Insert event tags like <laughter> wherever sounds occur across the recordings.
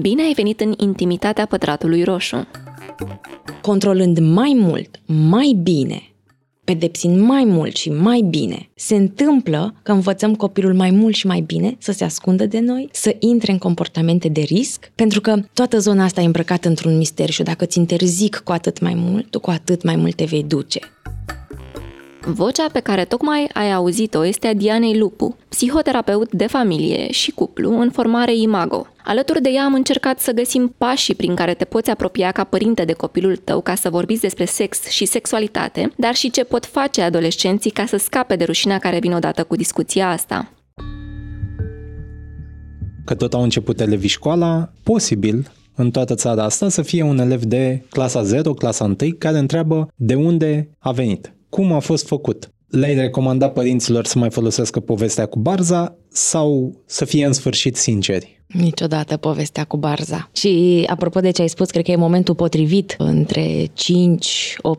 Bine ai venit în intimitatea pătratului roșu. Controlând mai mult, mai bine, pedepsind mai mult și mai bine, se întâmplă că învățăm copilul mai mult și mai bine să se ascundă de noi, să intre în comportamente de risc, pentru că toată zona asta e îmbrăcată într-un mister și dacă ți interzic cu atât mai mult, cu atât mai mult te vei duce. Vocea pe care tocmai ai auzit-o este a Dianei Lupu, psihoterapeut de familie și cuplu în formare Imago. Alături de ea am încercat să găsim pașii prin care te poți apropia ca părinte de copilul tău ca să vorbiți despre sex și sexualitate, dar și ce pot face adolescenții ca să scape de rușinea care vine odată cu discuția asta. Că tot au început elevii școala, posibil în toată țara asta să fie un elev de clasa 0, clasa 1, care întreabă de unde a venit cum a fost făcut. Le-ai recomandat părinților să mai folosească povestea cu Barza sau să fie în sfârșit sinceri? Niciodată povestea cu Barza. Și apropo de ce ai spus, cred că e momentul potrivit între 5-8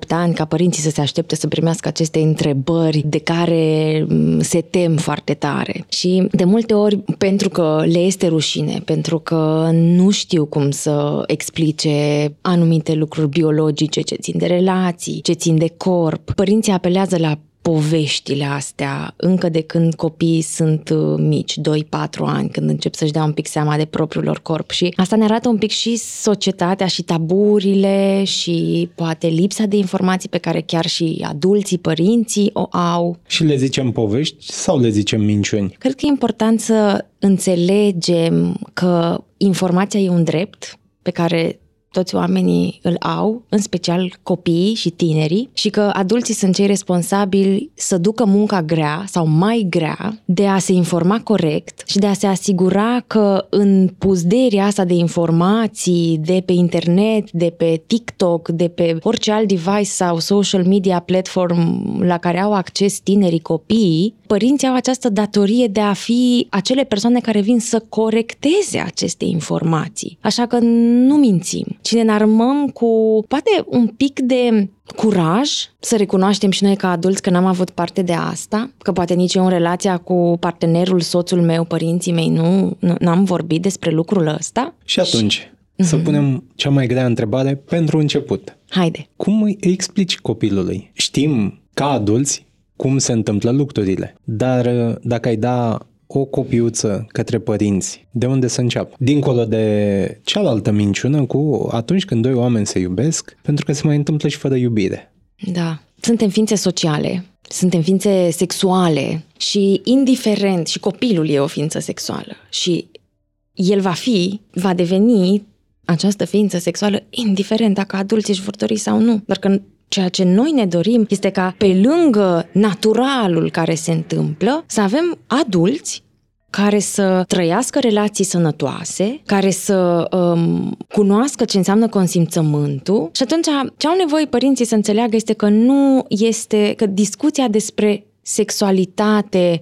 ani ca părinții să se aștepte să primească aceste întrebări de care mm, se tem foarte tare. Și de multe ori, pentru că le este rușine, pentru că nu știu cum să explice anumite lucruri biologice ce țin de relații, ce țin de corp, părinții apelează la poveștile astea încă de când copiii sunt uh, mici, 2-4 ani, când încep să-și dea un pic seama de propriul lor corp și asta ne arată un pic și societatea și taburile și poate lipsa de informații pe care chiar și adulții, părinții o au. Și le zicem povești sau le zicem minciuni? Cred că e important să înțelegem că informația e un drept pe care toți oamenii îl au, în special copiii și tinerii, și că adulții sunt cei responsabili să ducă munca grea sau mai grea de a se informa corect și de a se asigura că în puzderia asta de informații de pe internet, de pe TikTok, de pe orice alt device sau social media platform la care au acces tinerii copiii, părinții au această datorie de a fi acele persoane care vin să corecteze aceste informații. Așa că nu mințim, ci ne înarmăm cu poate un pic de curaj să recunoaștem și noi ca adulți că n-am avut parte de asta, că poate nici eu în relația cu partenerul, soțul meu, părinții mei nu, n-am vorbit despre lucrul ăsta. Și atunci, și... să mhm. punem cea mai grea întrebare pentru început. Haide. Cum îi explici copilului? Știm ca adulți cum se întâmplă lucrurile. Dar uh, dacă ai da o copiuță către părinți, de unde să înceapă? Dincolo de cealaltă minciună cu atunci când doi oameni se iubesc, pentru că se mai întâmplă și fără iubire. Da. Suntem ființe sociale, suntem ființe sexuale și indiferent, și copilul e o ființă sexuală și el va fi, va deveni această ființă sexuală indiferent dacă adulții își vor dori sau nu. Dar că Ceea ce noi ne dorim este ca pe lângă naturalul care se întâmplă să avem adulți care să trăiască relații sănătoase, care să um, cunoască ce înseamnă consimțământul. Și atunci ce au nevoie părinții să înțeleagă este că nu este, că discuția despre sexualitate,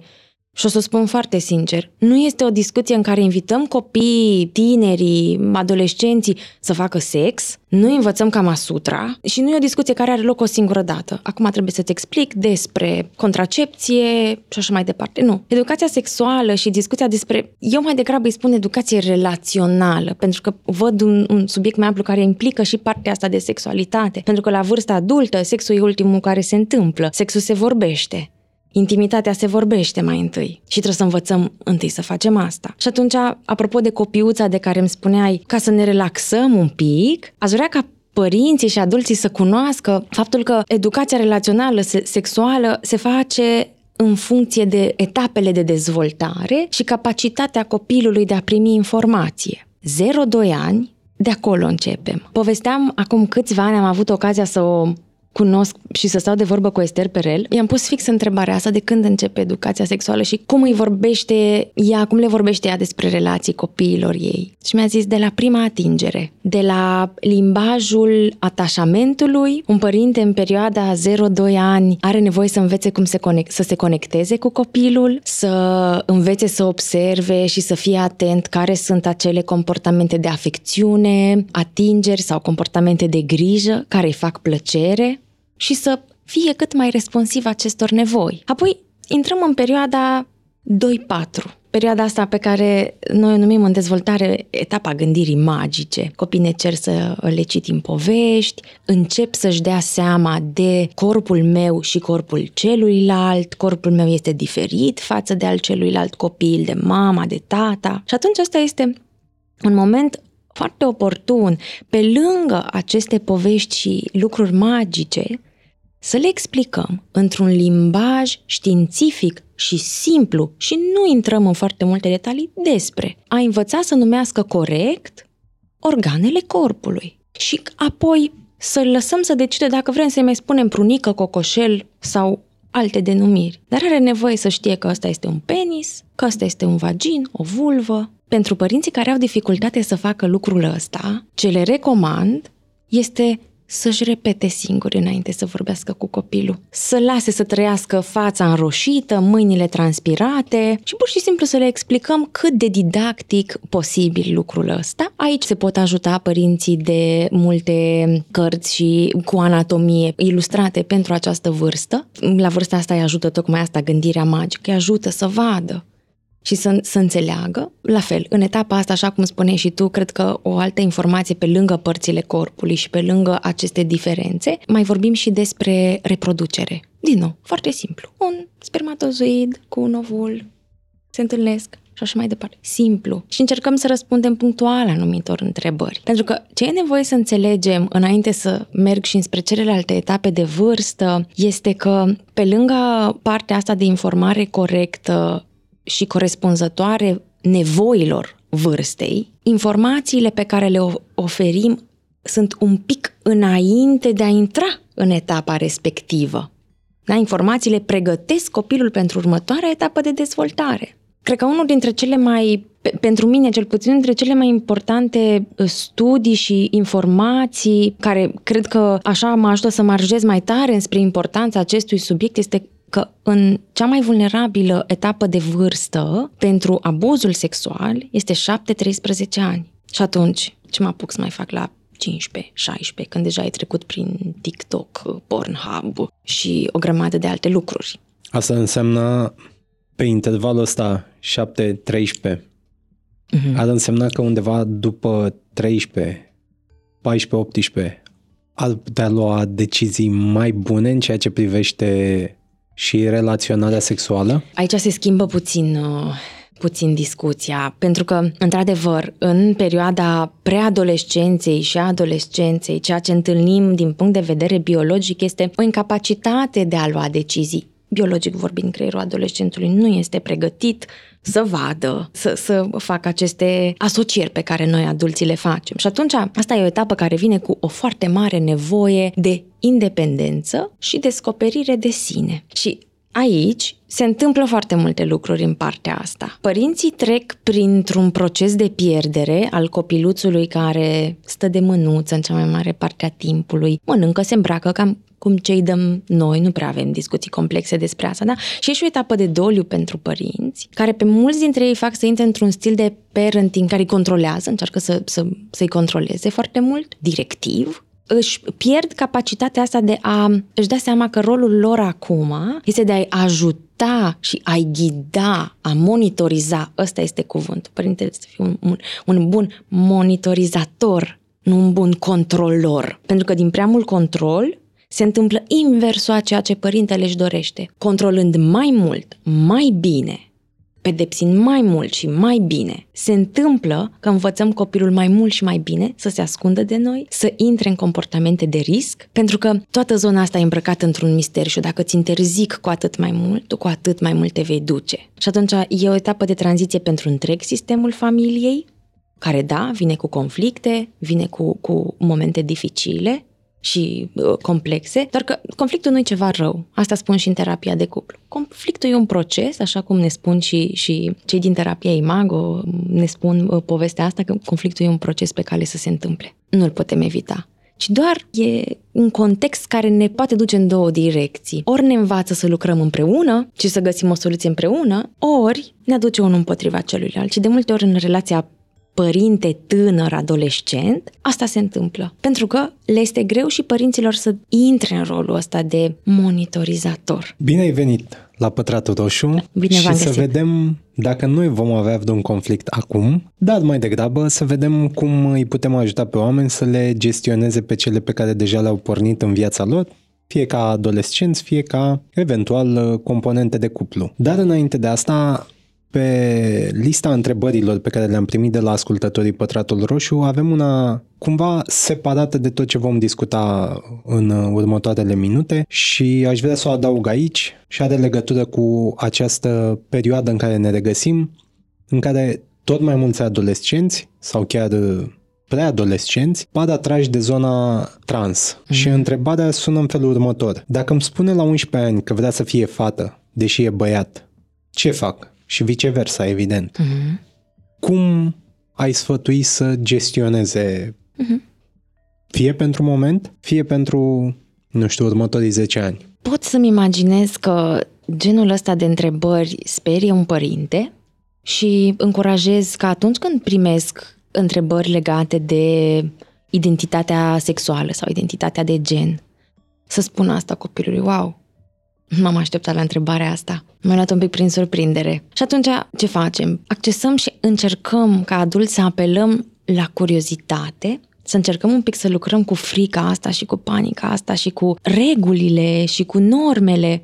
și o să spun foarte sincer, nu este o discuție în care invităm copiii, tinerii, adolescenții să facă sex, nu învățăm Kama Sutra și nu e o discuție care are loc o singură dată. Acum trebuie să-ți explic despre contracepție și așa mai departe. Nu. Educația sexuală și discuția despre... Eu mai degrabă îi spun educație relațională, pentru că văd un, un subiect mai amplu care implică și partea asta de sexualitate. Pentru că la vârsta adultă, sexul e ultimul care se întâmplă. Sexul se vorbește. Intimitatea se vorbește mai întâi și trebuie să învățăm întâi să facem asta. Și atunci, apropo de copiuța de care îmi spuneai, ca să ne relaxăm un pic, aș vrea ca părinții și adulții să cunoască faptul că educația relațională, sexuală, se face în funcție de etapele de dezvoltare și capacitatea copilului de a primi informație. 0-2 ani, de acolo începem. Povesteam acum câțiva ani, am avut ocazia să o cunosc și să stau de vorbă cu Esther Perel, i-am pus fix întrebarea asta de când începe educația sexuală și cum îi vorbește ea, cum le vorbește ea despre relații copiilor ei. Și mi-a zis de la prima atingere, de la limbajul atașamentului, un părinte în perioada 0-2 ani are nevoie să învețe cum se conect, să se conecteze cu copilul, să învețe să observe și să fie atent care sunt acele comportamente de afecțiune, atingeri sau comportamente de grijă care îi fac plăcere și să fie cât mai responsiv acestor nevoi. Apoi intrăm în perioada 2-4 perioada asta pe care noi o numim în dezvoltare etapa gândirii magice. Copiii ne cer să le citim povești, încep să-și dea seama de corpul meu și corpul celuilalt, corpul meu este diferit față de al celuilalt copil, de mama, de tata. Și atunci asta este un moment foarte oportun, pe lângă aceste povești și lucruri magice, să le explicăm într-un limbaj științific și simplu și nu intrăm în foarte multe detalii despre a învăța să numească corect organele corpului. Și apoi să-l lăsăm să decide dacă vrem să-i mai spunem prunică, cocoșel sau alte denumiri. Dar are nevoie să știe că ăsta este un penis, că ăsta este un vagin, o vulvă. Pentru părinții care au dificultate să facă lucrul ăsta, ce le recomand este să-și repete singur înainte să vorbească cu copilul. Să lase să trăiască fața înroșită, mâinile transpirate și pur și simplu să le explicăm cât de didactic posibil lucrul ăsta. Aici se pot ajuta părinții de multe cărți și cu anatomie ilustrate pentru această vârstă. La vârsta asta îi ajută tocmai asta, gândirea magică, îi ajută să vadă și să, să înțeleagă. La fel, în etapa asta, așa cum spuneai și tu, cred că o altă informație pe lângă părțile corpului și pe lângă aceste diferențe, mai vorbim și despre reproducere. Din nou, foarte simplu. Un spermatozoid cu un ovul se întâlnesc și așa mai departe. Simplu. Și încercăm să răspundem punctual anumitor întrebări. Pentru că ce e nevoie să înțelegem înainte să merg și înspre celelalte etape de vârstă este că pe lângă partea asta de informare corectă și corespunzătoare nevoilor vârstei, informațiile pe care le oferim sunt un pic înainte de a intra în etapa respectivă. Da? Informațiile pregătesc copilul pentru următoarea etapă de dezvoltare. Cred că unul dintre cele mai, pentru mine cel puțin, dintre cele mai importante uh, studii și informații care cred că așa mă ajută să marjez mai tare înspre importanța acestui subiect este că în cea mai vulnerabilă etapă de vârstă pentru abuzul sexual este 7-13 ani. Și atunci, ce mă apuc să mai fac la 15, 16, când deja ai trecut prin TikTok, Pornhub și o grămadă de alte lucruri. Asta înseamnă pe intervalul ăsta 7-13. Mm-hmm. Ar însemna că undeva după 13, 14-18 ar putea lua decizii mai bune în ceea ce privește și relaționarea sexuală? Aici se schimbă puțin uh, puțin discuția, pentru că, într-adevăr, în perioada preadolescenței și adolescenței, ceea ce întâlnim din punct de vedere biologic este o incapacitate de a lua decizii. Biologic vorbind, creierul adolescentului nu este pregătit să vadă, să, să facă aceste asocieri pe care noi adulții le facem. Și atunci asta e o etapă care vine cu o foarte mare nevoie de independență și descoperire de sine. Și Aici se întâmplă foarte multe lucruri în partea asta. Părinții trec printr-un proces de pierdere al copiluțului care stă de mânuță în cea mai mare parte a timpului, mănâncă, se îmbracă cam cum ce dăm noi, nu prea avem discuții complexe despre asta, da? Și e și o etapă de doliu pentru părinți, care pe mulți dintre ei fac să intre într-un stil de parenting care îi controlează, încearcă să, să, să-i controleze foarte mult, directiv, își pierd capacitatea asta de a își da seama că rolul lor acum este de a-i ajuta și a-i ghida, a monitoriza. Ăsta este cuvântul. Părintele să fie un, un, un bun monitorizator, nu un bun controlor. Pentru că din prea mult control se întâmplă inversul a ceea ce părintele își dorește. Controlând mai mult, mai bine, pedepsind mai mult și mai bine, se întâmplă că învățăm copilul mai mult și mai bine să se ascundă de noi, să intre în comportamente de risc, pentru că toată zona asta e îmbrăcată într-un mister și dacă ți interzic cu atât mai mult, tu cu atât mai mult te vei duce. Și atunci e o etapă de tranziție pentru întreg sistemul familiei, care da, vine cu conflicte, vine cu, cu momente dificile, și uh, complexe, doar că conflictul nu e ceva rău. Asta spun și în terapia de cuplu. Conflictul e un proces, așa cum ne spun și, și cei din terapia Imago, ne spun uh, povestea asta, că conflictul e un proces pe care să se întâmple. Nu-l putem evita ci doar e un context care ne poate duce în două direcții. Ori ne învață să lucrăm împreună și să găsim o soluție împreună, ori ne aduce unul împotriva celuilalt. Și de multe ori în relația părinte tânăr, adolescent, asta se întâmplă. Pentru că le este greu și părinților să intre în rolul ăsta de monitorizator. Bine ai venit la Pătratul Roșu Bine și v-am să găsit. vedem dacă noi vom avea vreun conflict acum, dar mai degrabă să vedem cum îi putem ajuta pe oameni să le gestioneze pe cele pe care deja le-au pornit în viața lor, fie ca adolescenți, fie ca eventual componente de cuplu. Dar înainte de asta, pe lista întrebărilor pe care le-am primit de la ascultătorii Pătratul Roșu, avem una cumva separată de tot ce vom discuta în următoarele minute și aș vrea să o adaug aici și are legătură cu această perioadă în care ne regăsim, în care tot mai mulți adolescenți sau chiar preadolescenți par atrași de zona trans. Mm-hmm. Și întrebarea sună în felul următor. Dacă îmi spune la 11 ani că vrea să fie fată, deși e băiat, ce fac? Și viceversa, evident. Mm-hmm. Cum ai sfătui să gestioneze Mhm. fie pentru moment, fie pentru, nu știu, următorii 10 ani? Pot să-mi imaginez că genul ăsta de întrebări sperie un părinte și încurajez că atunci când primesc întrebări legate de identitatea sexuală sau identitatea de gen, să spun asta copilului, wow, m-am așteptat la întrebarea asta. M-a luat un pic prin surprindere. Și atunci ce facem? Accesăm și încercăm ca adulți să apelăm la curiozitate, să încercăm un pic să lucrăm cu frica asta și cu panica asta și cu regulile și cu normele.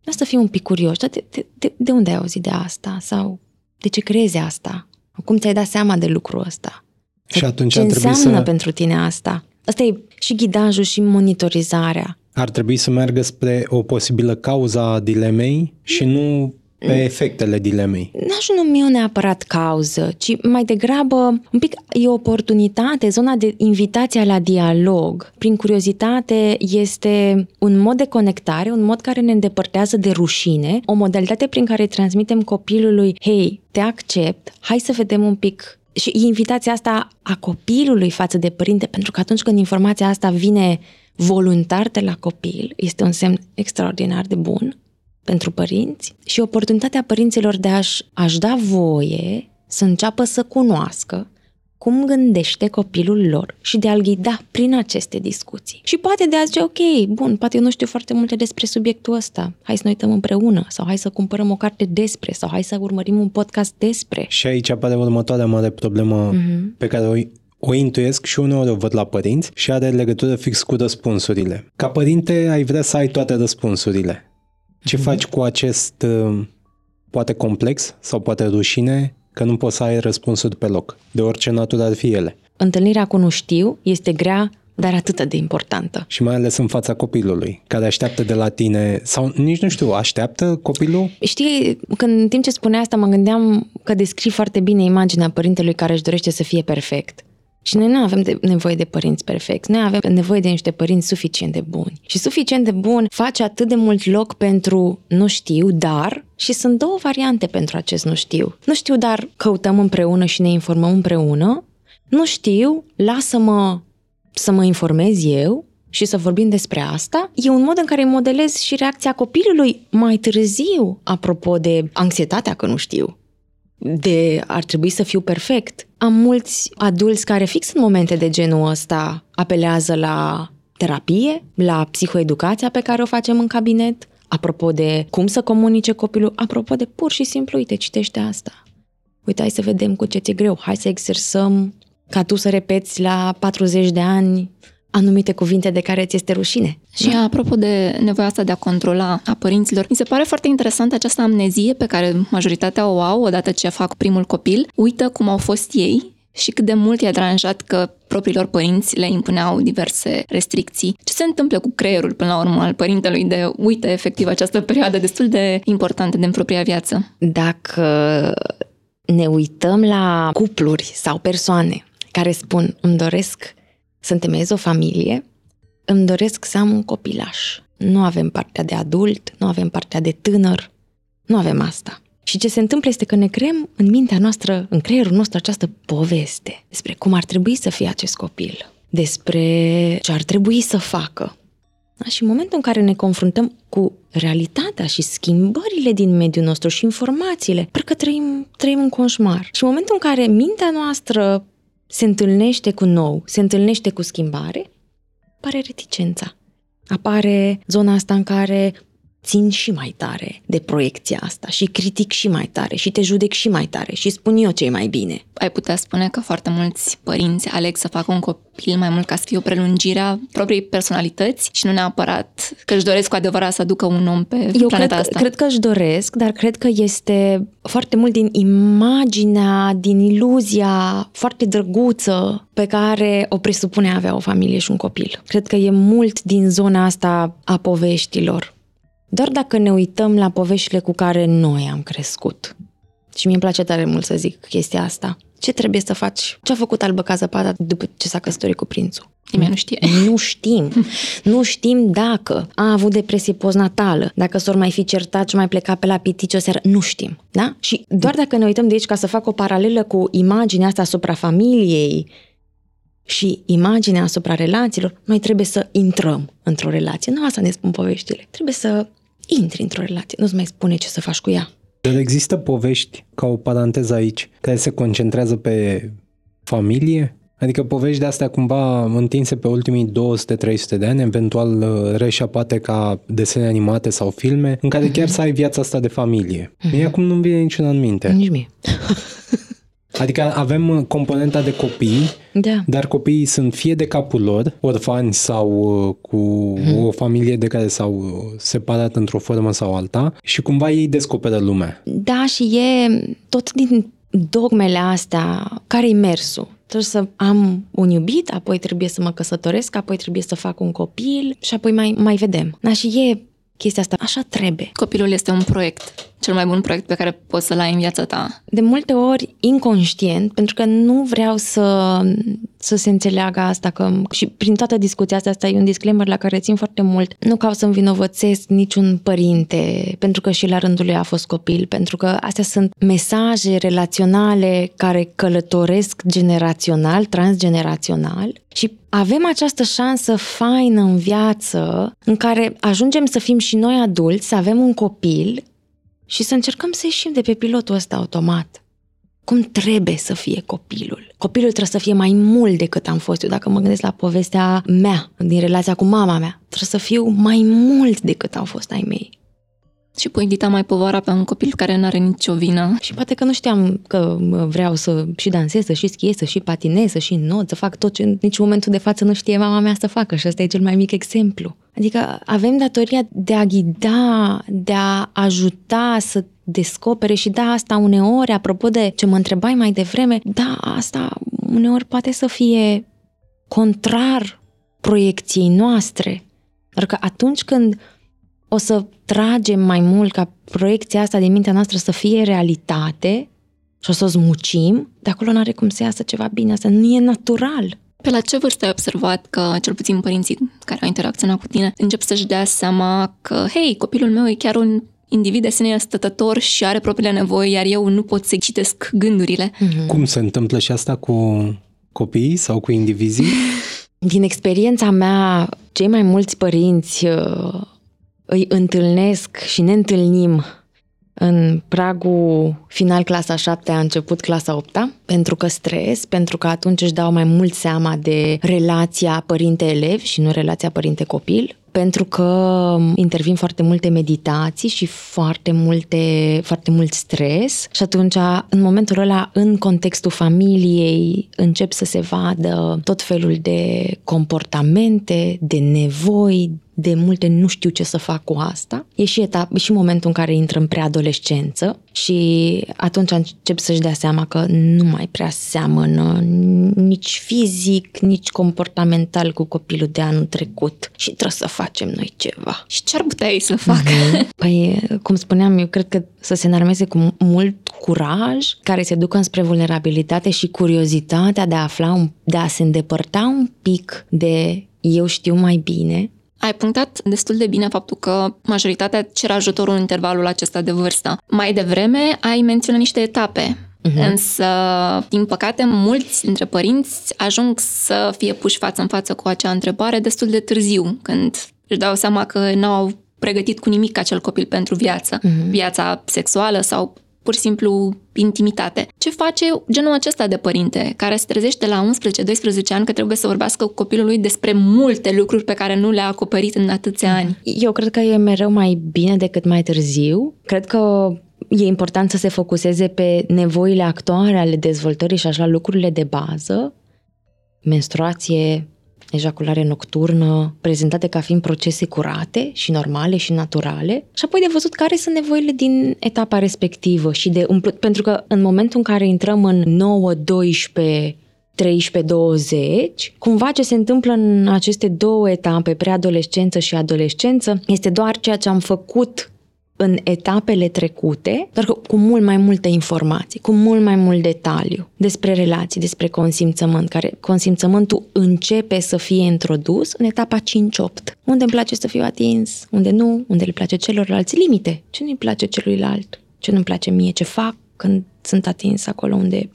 Dar să fim un pic curioși. Dar de, de, de, de unde ai auzit de asta? Sau de ce crezi asta? Cum ți-ai dat seama de lucrul ăsta? Și atunci ce ar trebui înseamnă să... pentru tine asta? Asta e și ghidajul și monitorizarea. Ar trebui să meargă spre o posibilă cauza a dilemei și nu pe efectele dilemei. N-aș numi eu neapărat cauză, ci mai degrabă un pic e o oportunitate, zona de invitație la dialog. Prin curiozitate este un mod de conectare, un mod care ne îndepărtează de rușine, o modalitate prin care transmitem copilului, hei, te accept, hai să vedem un pic și e invitația asta a copilului față de părinte, pentru că atunci când informația asta vine voluntar de la copil, este un semn extraordinar de bun pentru părinți și oportunitatea părinților de a-și, a-și da voie să înceapă să cunoască cum gândește copilul lor și de a-l ghida prin aceste discuții. Și poate de a zice, ok, bun, poate eu nu știu foarte multe despre subiectul ăsta, hai să ne uităm împreună, sau hai să cumpărăm o carte despre, sau hai să urmărim un podcast despre. Și aici apare următoarea mare problemă mm-hmm. pe care o, o intuiesc și uneori o văd la părinți și are legătură fix cu răspunsurile. Ca părinte ai vrea să ai toate răspunsurile. Ce mm-hmm. faci cu acest uh, poate complex sau poate rușine că nu poți să ai răspunsuri pe loc, de orice natură ar fi ele. Întâlnirea cu nu știu este grea, dar atât de importantă. Și mai ales în fața copilului, care așteaptă de la tine, sau nici nu știu, așteaptă copilul? Știi, când în timp ce spunea asta, mă gândeam că descrii foarte bine imaginea părintelui care își dorește să fie perfect. Și noi nu avem de nevoie de părinți perfecți, noi avem nevoie de niște părinți suficient de buni. Și suficient de bun face atât de mult loc pentru nu știu, dar și sunt două variante pentru acest nu știu. Nu știu, dar căutăm împreună și ne informăm împreună. Nu știu, lasă-mă să mă informez eu și să vorbim despre asta, e un mod în care modelez și reacția copilului mai târziu, apropo de anxietatea că nu știu de ar trebui să fiu perfect. Am mulți adulți care fix în momente de genul ăsta apelează la terapie, la psihoeducația pe care o facem în cabinet, apropo de cum să comunice copilul, apropo de pur și simplu, uite, citește asta. Uite, hai să vedem cu ce ți-e greu, hai să exersăm ca tu să repeți la 40 de ani anumite cuvinte de care ți este rușine. Și da? apropo de nevoia asta de a controla a părinților, mi se pare foarte interesant această amnezie pe care majoritatea o au odată ce fac primul copil, uită cum au fost ei și cât de mult i-a deranjat că propriilor părinți le impuneau diverse restricții. Ce se întâmplă cu creierul, până la urmă, al părintelui de uită efectiv această perioadă destul de importantă din propria viață? Dacă ne uităm la cupluri sau persoane care spun îmi doresc să întemeiez o familie, îmi doresc să am un copilaș. Nu avem partea de adult, nu avem partea de tânăr, nu avem asta. Și ce se întâmplă este că ne creăm în mintea noastră, în creierul nostru, această poveste despre cum ar trebui să fie acest copil, despre ce ar trebui să facă. Da? Și în momentul în care ne confruntăm cu realitatea și schimbările din mediul nostru și informațiile, parcă trăim, trăim un conșmar. Și în momentul în care mintea noastră se întâlnește cu nou, se întâlnește cu schimbare, apare reticența. Apare zona asta în care țin și mai tare de proiecția asta și critic și mai tare și te judec și mai tare și spun eu ce mai bine. Ai putea spune că foarte mulți părinți aleg să facă un copil mai mult ca să fie o prelungire a propriei personalități și nu neapărat că își doresc cu adevărat să aducă un om pe eu planeta cred, asta. cred că își doresc, dar cred că este foarte mult din imaginea, din iluzia foarte drăguță pe care o presupune a avea o familie și un copil. Cred că e mult din zona asta a poveștilor. Doar dacă ne uităm la poveștile cu care noi am crescut. Și mie îmi place tare mult să zic chestia asta. Ce trebuie să faci? Ce a făcut albă ca zăpada după ce s-a căsătorit cu prințul? Nimeni nu știe. Nu știm. Nu știm dacă a avut depresie postnatală, dacă s-or mai fi certat și mai pleca pe la pitici o seară. Nu știm. Da? Și doar dacă ne uităm de aici ca să fac o paralelă cu imaginea asta asupra familiei și imaginea asupra relațiilor, noi trebuie să intrăm într-o relație. Nu asta ne spun poveștile. Trebuie să intri într-o relație. Nu-ți mai spune ce să faci cu ea. Dar există povești, ca o paranteză aici, care se concentrează pe familie? Adică povești de astea cumva întinse pe ultimii 200-300 de ani, eventual uh, reșapate ca desene animate sau filme, în care chiar să ai viața asta de familie. Mie acum nu-mi vine niciuna în minte. Nici mie. <laughs> Adică avem uh, componenta de copii, Da. dar copiii sunt fie de capul lor, orfani sau uh, cu o familie de care s-au uh, separat într-o formă sau alta și cumva ei descoperă lumea. Da, și e tot din dogmele astea, care-i mersul? Trebuie să am un iubit, apoi trebuie să mă căsătoresc, apoi trebuie să fac un copil și apoi mai, mai vedem. Da, și e chestia asta, așa trebuie. Copilul este un proiect, cel mai bun proiect pe care poți să-l ai în viața ta. De multe ori inconștient, pentru că nu vreau să, să se înțeleagă asta că și prin toată discuția asta, asta e un disclaimer la care țin foarte mult. Nu caut să învinovățesc niciun părinte, pentru că și la rândul lui a fost copil, pentru că astea sunt mesaje relaționale care călătoresc generațional, transgenerațional și avem această șansă faină în viață în care ajungem să fim și noi adulți, să avem un copil și să încercăm să ieșim de pe pilotul ăsta automat. Cum trebuie să fie copilul? Copilul trebuie să fie mai mult decât am fost eu. Dacă mă gândesc la povestea mea, din relația cu mama mea, trebuie să fiu mai mult decât au fost ai mei. Și pui dita mai povara pe un copil care nu are nicio vină. Și poate că nu știam că mă, vreau să și dansez, să și schiez, să și patinez, să și not, să fac tot ce în niciun momentul de față nu știe mama mea să facă și ăsta e cel mai mic exemplu. Adică avem datoria de a ghida, de a ajuta să descopere și da, asta uneori, apropo de ce mă întrebai mai devreme, da, asta uneori poate să fie contrar proiecției noastre. Dar că atunci când o să tragem mai mult ca proiecția asta din mintea noastră să fie realitate și o să o zmucim, de acolo nu are cum să iasă ceva bine. Asta nu e natural. Pe la ce vârstă ai observat că, cel puțin părinții care au interacționat cu tine, încep să-și dea seama că, hei, copilul meu e chiar un individ de sine stătător și are propriile nevoi, iar eu nu pot să citesc gândurile. Mhm. Cum se întâmplă și asta cu copiii sau cu indivizii? <laughs> Din experiența mea, cei mai mulți părinți uh, îi întâlnesc și ne întâlnim în pragul final clasa 7 a început clasa 8 pentru că stres, pentru că atunci își dau mai mult seama de relația părinte-elev și nu relația părinte-copil, pentru că intervin foarte multe meditații și foarte multe foarte mult stres și atunci în momentul ăla în contextul familiei încep să se vadă tot felul de comportamente, de nevoi, de multe nu știu ce să fac cu asta. E și, etap, e și momentul în care intră în preadolescență și atunci încep să-și dea seama că nu mai prea seamănă nici fizic, nici comportamental cu copilul de anul trecut și trebuie să facem noi ceva. Și ce ar putea ei să facă? <laughs> Păi, cum spuneam, eu cred că să se înarmeze cu mult curaj, care se ducă înspre vulnerabilitate și curiozitatea de a afla, un, de a se îndepărta un pic de eu știu mai bine, Ai punctat destul de bine faptul că majoritatea cer ajutorul în intervalul acesta de vârstă. Mai devreme ai menționat niște etape, uh-huh. însă, din păcate, mulți dintre părinți ajung să fie puși față în față cu acea întrebare destul de târziu, când își dau seama că n-au pregătit cu nimic acel copil pentru viață. Uh-huh. Viața sexuală sau pur și simplu intimitate. Ce face genul acesta de părinte care se trezește la 11-12 ani că trebuie să vorbească cu copilul lui despre multe lucruri pe care nu le-a acoperit în atâția ani? Eu cred că e mereu mai bine decât mai târziu. Cred că e important să se focuseze pe nevoile actuale ale dezvoltării și așa lucrurile de bază, menstruație, ejaculare nocturnă, prezentate ca fiind procese curate și normale și naturale și apoi de văzut care sunt nevoile din etapa respectivă și de umplut, pentru că în momentul în care intrăm în 9, 12, 13-20, cumva ce se întâmplă în aceste două etape, preadolescență și adolescență, este doar ceea ce am făcut în etapele trecute, doar cu mult mai multe informații, cu mult mai mult detaliu despre relații, despre consimțământ, care consimțământul începe să fie introdus în etapa 5-8, unde îmi place să fiu atins, unde nu, unde le place celorlalți limite, ce nu-i place celuilalt, ce nu-mi place mie, ce fac când sunt atins acolo unde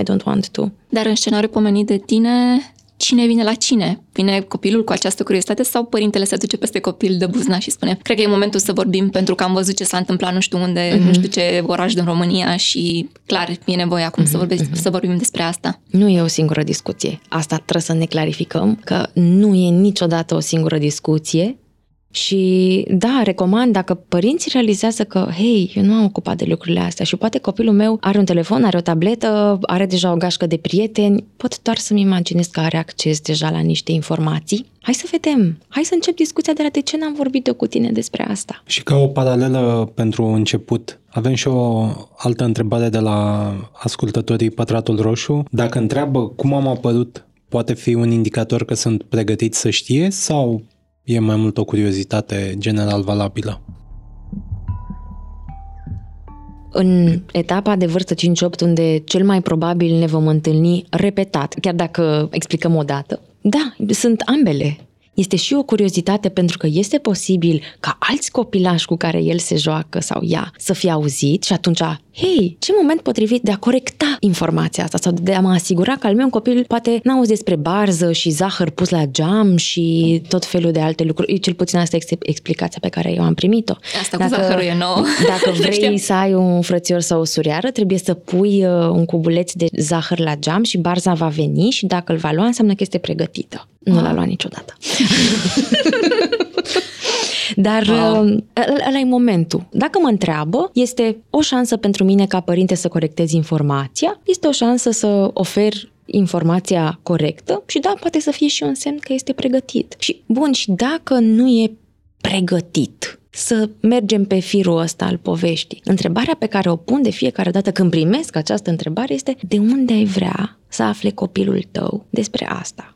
I don't want to. Dar în scenariul pomenit de tine, cine vine la cine? Vine copilul cu această curiozitate sau părintele se duce peste copil de buzna și spune cred că e momentul să vorbim pentru că am văzut ce s-a întâmplat nu știu unde, mm-hmm. nu știu ce oraș din România și clar e nevoie acum mm-hmm. să, vorbim, mm-hmm. să vorbim despre asta. Nu e o singură discuție. Asta trebuie să ne clarificăm că nu e niciodată o singură discuție și da, recomand dacă părinții realizează că, hei, eu nu am ocupat de lucrurile astea și poate copilul meu are un telefon, are o tabletă, are deja o gașcă de prieteni, pot doar să-mi imaginez că are acces deja la niște informații. Hai să vedem, hai să încep discuția de la de ce n-am vorbit eu cu tine despre asta. Și ca o paralelă pentru început, avem și o altă întrebare de la ascultătorii Pătratul Roșu. Dacă întreabă cum am apărut, poate fi un indicator că sunt pregătiți să știe sau E mai mult o curiozitate general valabilă. În etapa de vârstă 5-8, unde cel mai probabil ne vom întâlni repetat, chiar dacă explicăm o dată, da, sunt ambele este și o curiozitate pentru că este posibil ca alți copilași cu care el se joacă sau ea să fie auzit și atunci, hei, ce moment potrivit de a corecta informația asta sau de a mă asigura că al meu copil poate n-auzi despre barză și zahăr pus la geam și tot felul de alte lucruri. Cel puțin asta este explicația pe care eu am primit-o. Asta dacă, cu zahărul e nouă. Dacă <laughs> vrei să ai un frățior sau o suriară, trebuie să pui uh, un cubuleț de zahăr la geam și barza va veni și dacă îl va lua, înseamnă că este pregătită. Nu l-a luat niciodată. <laughs> Dar wow. Uh, ăla e momentul. Dacă mă întreabă, este o șansă pentru mine ca părinte să corectez informația, este o șansă să ofer informația corectă și da, poate să fie și un semn că este pregătit. Și bun, și dacă nu e pregătit, să mergem pe firul ăsta al poveștii. Întrebarea pe care o pun de fiecare dată când primesc această întrebare este de unde ai vrea să afle copilul tău despre asta?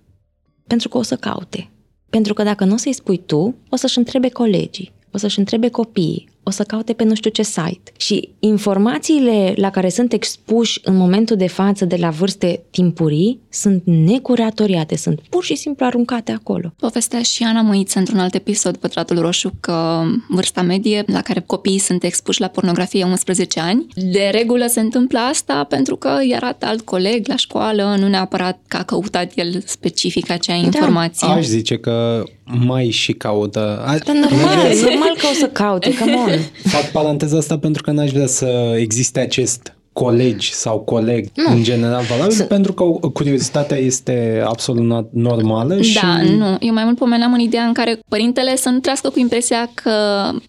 Pentru că o să caute. Pentru că dacă nu o să-i spui tu, o să-și întrebe colegii, o să-și întrebe copiii, o să caute pe nu știu ce site. Și informațiile la care sunt expuși în momentul de față de la vârste timpurii sunt necuratoriate, sunt pur și simplu aruncate acolo. Povestea și Ana Măiță într-un alt episod, Pătratul Roșu, că vârsta medie la care copiii sunt expuși la pornografie 11 ani. De regulă se întâmplă asta pentru că i arată alt coleg la școală, nu neapărat că a căutat el specific acea da. informație. Da. Aș zice că mai și caută. Dar normal, <laughs> normal că o să caute, come on. Fac paranteza asta pentru că n-aș vrea să existe acest colegi sau coleg nu. în general valabil, S- pentru că curiozitatea este absolut normală da, și... Da, nu. Eu mai mult pomeneam în ideea în care părintele să nu trăiască cu impresia că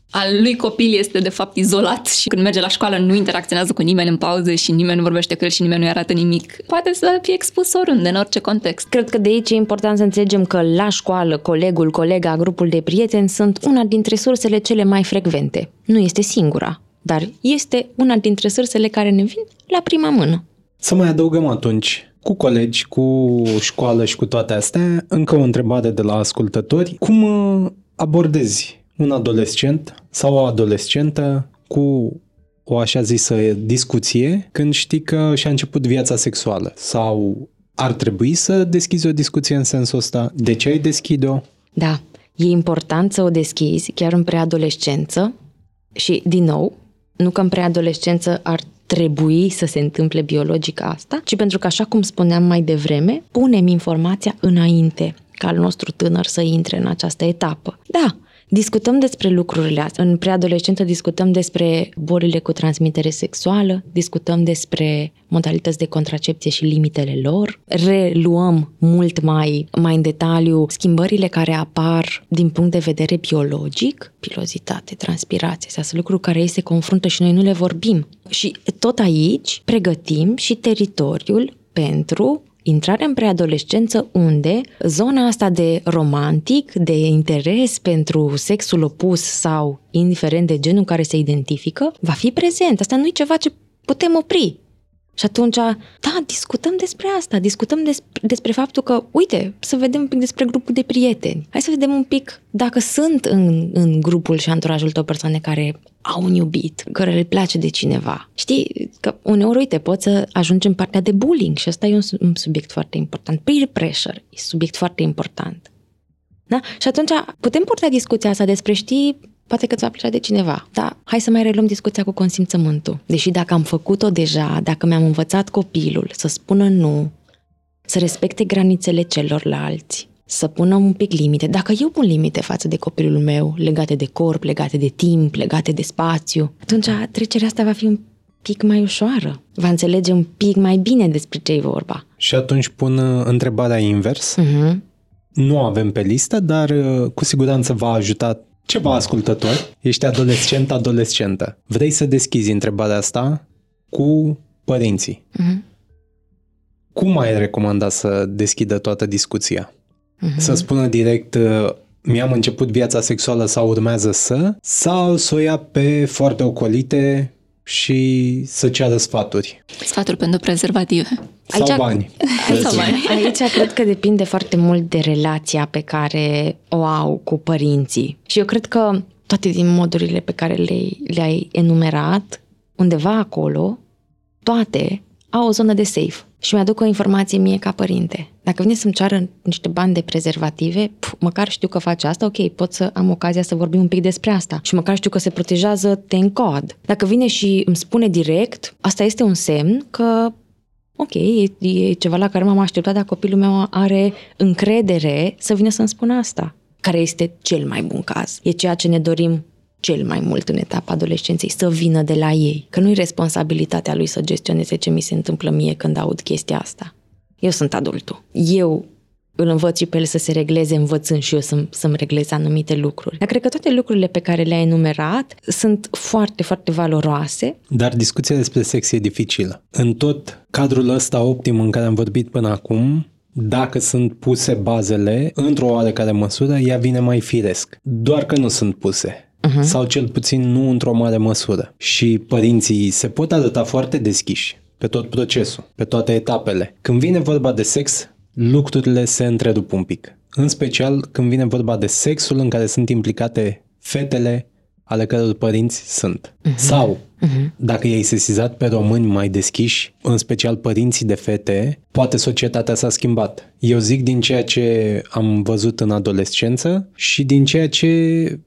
al lui copil este de fapt izolat și când merge la școală nu interacționează cu nimeni în pauză și nimeni nu vorbește cu el și nimeni nu-i arată nimic. Poate să fie expus oriunde, în orice context. Cred că de aici e important să înțelegem că la școală colegul, colega, grupul de prieteni sunt una dintre sursele cele mai frecvente. Nu este singura dar este una dintre sârsele care ne vin la prima mână. Să mai adăugăm atunci, cu colegi, cu școală și cu toate astea, încă o întrebare de la ascultători. Cum uh, abordezi un adolescent sau o adolescentă cu o așa zisă discuție când știi că și-a început viața sexuală sau ar trebui să deschizi o discuție în sensul ăsta? De ce ai deschide-o? Da, e important să o deschizi chiar în preadolescență și, din nou, nu că în preadolescență ar trebui să se întâmple biologic asta, ci pentru că, așa cum spuneam mai devreme, punem informația înainte ca al nostru tânăr să intre în această etapă. Da, Discutăm despre lucrurile astea. În preadolescență discutăm despre bolile cu transmitere sexuală, discutăm despre modalități de contracepție și limitele lor, reluăm mult mai, mai în detaliu schimbările care apar din punct de vedere biologic, pilozitate, transpirație, astea sunt lucruri care ei se confruntă și noi nu le vorbim. Și tot aici pregătim și teritoriul pentru intrarea în preadolescență unde zona asta de romantic, de interes pentru sexul opus sau indiferent de genul care se identifică, va fi prezent. Asta nu e ceva ce putem opri. Și atunci, da, discutăm despre asta, discutăm despre, despre faptul că, uite, să vedem un pic despre grupul de prieteni. Hai să vedem un pic dacă sunt în, în grupul și anturajul tău persoane care au un iubit, care le place de cineva. Știi, că uneori, uite, poți să ajungi în partea de bullying și ăsta e un, un subiect foarte important. Peer pressure e subiect foarte important. Da? Și atunci putem purta discuția asta despre, știi, poate că ți-a plăcea de cineva. Da, hai să mai reluăm discuția cu consimțământul. Deși dacă am făcut-o deja, dacă mi-am învățat copilul să spună nu, să respecte granițele celorlalți, să pună un pic limite. Dacă eu pun limite față de copilul meu, legate de corp, legate de timp, legate de spațiu, atunci trecerea asta va fi un pic mai ușoară. Va înțelege un pic mai bine despre ce e vorba. Și atunci pun uh, întrebarea invers. Uh-huh. Nu avem pe listă, dar uh, cu siguranță va ajuta ceva ascultător. Ești adolescent, adolescentă. Vrei să deschizi întrebarea asta cu părinții. Uh-huh. Cum ai recomanda să deschidă toată discuția? Uh-huh. Să spună direct uh, mi-am început viața sexuală sau urmează să, sau să o ia pe foarte ocolite și să ceară sfaturi. Sfaturi pentru prezervative. Sau aici, bani. Aici, <laughs> aici cred că depinde foarte mult de relația pe care o au cu părinții. Și eu cred că toate din modurile pe care le, le-ai enumerat, undeva acolo, toate au o zonă de safe. Și mi-aduc o informație mie ca părinte. Dacă vine să-mi ceară niște bani de prezervative, pf, măcar știu că face asta, ok, pot să am ocazia să vorbim un pic despre asta. Și măcar știu că se protejează, thank God. Dacă vine și îmi spune direct, asta este un semn că ok, e, e ceva la care m-am așteptat, dar copilul meu are încredere să vină să-mi spună asta. Care este cel mai bun caz. E ceea ce ne dorim cel mai mult în etapa adolescenței, să vină de la ei. Că nu-i responsabilitatea lui să gestioneze ce mi se întâmplă mie când aud chestia asta. Eu sunt adultul. Eu îl învăț și pe el să se regleze învățând și eu să, să-mi reglez anumite lucruri. Dar cred că toate lucrurile pe care le-ai enumerat sunt foarte, foarte valoroase. Dar discuția despre sex e dificilă. În tot cadrul ăsta optim în care am vorbit până acum, dacă sunt puse bazele, într-o oarecare măsură, ea vine mai firesc. Doar că nu sunt puse uh-huh. sau cel puțin nu într-o mare măsură. Și părinții se pot arăta foarte deschiși pe tot procesul, pe toate etapele. Când vine vorba de sex, lucrurile se întrerup un pic. În special când vine vorba de sexul în care sunt implicate fetele ale căror părinți sunt. Uh-huh. Sau, uh-huh. dacă i-ai sesizat pe români mai deschiși, în special părinții de fete, poate societatea s-a schimbat. Eu zic din ceea ce am văzut în adolescență și din ceea ce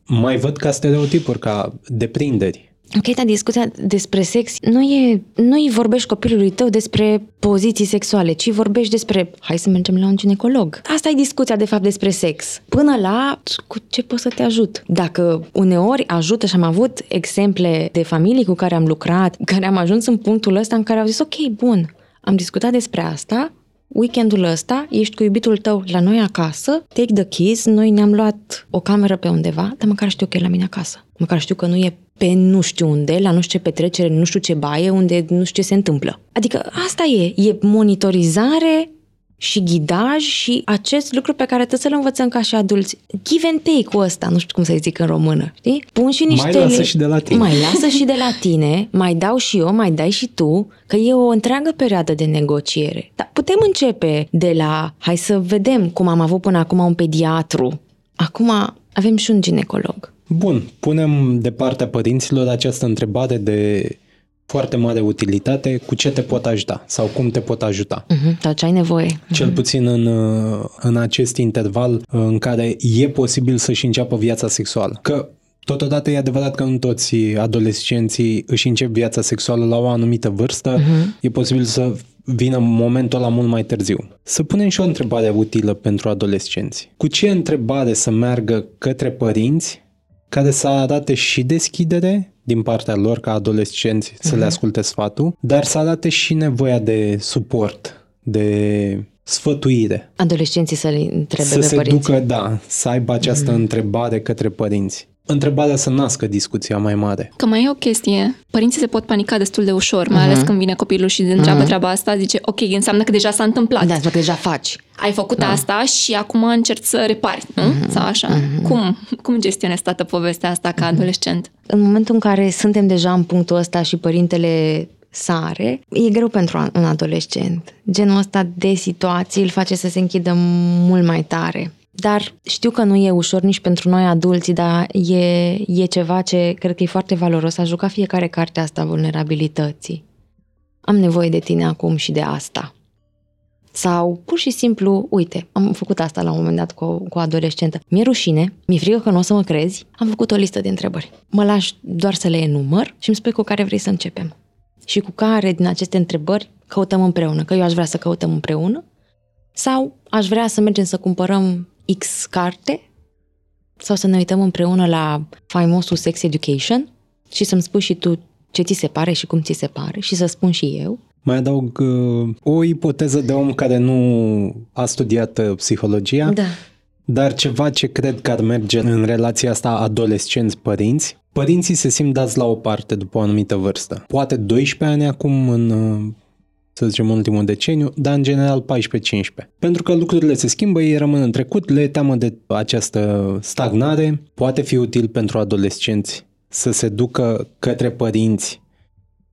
mai văd ca stereotipuri, ca deprinderi. Ok, dar discuția despre sex nu e, nu îi vorbești copilului tău despre poziții sexuale, ci vorbești despre hai să mergem la un ginecolog. Asta e discuția de fapt despre sex. Până la cu ce pot să te ajut. Dacă uneori ajută și am avut exemple de familii cu care am lucrat, care am ajuns în punctul ăsta în care au zis ok, bun, am discutat despre asta, weekendul ăsta ești cu iubitul tău la noi acasă, take the keys, noi ne-am luat o cameră pe undeva, dar măcar știu că e la mine acasă. Măcar știu că nu e pe nu știu unde, la nu știu ce petrecere, nu știu ce baie, unde nu știu ce se întâmplă. Adică asta e, e monitorizare și ghidaj și acest lucru pe care trebuie să-l învățăm ca și adulți. Give and take cu ăsta, nu știu cum să zic în română, știi? Pun și niște... Mai lasă și de la tine. Mai lasă și de la tine, mai dau și eu, mai dai și tu, că e o întreagă perioadă de negociere. Dar putem începe de la, hai să vedem cum am avut până acum un pediatru. Acum avem și un ginecolog. Bun, punem de partea părinților această întrebare de foarte mare utilitate, cu ce te pot ajuta sau cum te pot ajuta. Uh-huh, dar ce ai nevoie. Uh-huh. Cel puțin în, în acest interval în care e posibil să-și înceapă viața sexuală. Că Totodată e adevărat că nu toți adolescenții își încep viața sexuală la o anumită vârstă. Uh-huh. E posibil să vină momentul la mult mai târziu. Să punem și o întrebare utilă pentru adolescenți. Cu ce întrebare să meargă către părinți care să arate și deschidere din partea lor ca adolescenți uh-huh. să le asculte sfatul, dar să arate și nevoia de suport, de sfătuire. Adolescenții să le întrebe să pe se părinți. ducă, da, să aibă această mm. întrebare către părinți. Întrebarea să nască discuția mai mare. Că mai e o chestie. Părinții se pot panica destul de ușor, mai ales când vine copilul și întreabă treaba asta, zice, ok, înseamnă că deja s-a întâmplat. Da, că deja faci. Ai făcut asta și acum încerci să repari, nu? Sau așa. Cum, cum gestionezi toată povestea asta ca adolescent? În momentul în care suntem deja în punctul ăsta și părintele sare, e greu pentru un adolescent. Genul ăsta de situații îl face să se închidă mult mai tare. Dar știu că nu e ușor nici pentru noi adulți, dar e, e ceva ce cred că e foarte valoros. Aș jucat fiecare carte asta a vulnerabilității. Am nevoie de tine acum și de asta. Sau pur și simplu, uite, am făcut asta la un moment dat cu, cu o adolescentă. Mi-e rușine, mi-e frică că nu o să mă crezi, am făcut o listă de întrebări. Mă lași doar să le enumăr și îmi spui cu care vrei să începem. Și cu care din aceste întrebări căutăm împreună, că eu aș vrea să căutăm împreună, sau aș vrea să mergem să cumpărăm X carte, sau să ne uităm împreună la faimosul Sex Education și să-mi spui și tu ce ți se pare și cum ți se pare și să spun și eu. Mai adaug uh, o ipoteză de om care nu a studiat uh, psihologia, Da. dar ceva ce cred că ar merge în relația asta adolescenți-părinți. Părinții se simt dați la o parte după o anumită vârstă. Poate 12 ani acum în uh, să zicem, în ultimul deceniu, dar în general 14-15. Pentru că lucrurile se schimbă, ei rămân în trecut, le e teamă de această stagnare. Poate fi util pentru adolescenți să se ducă către părinți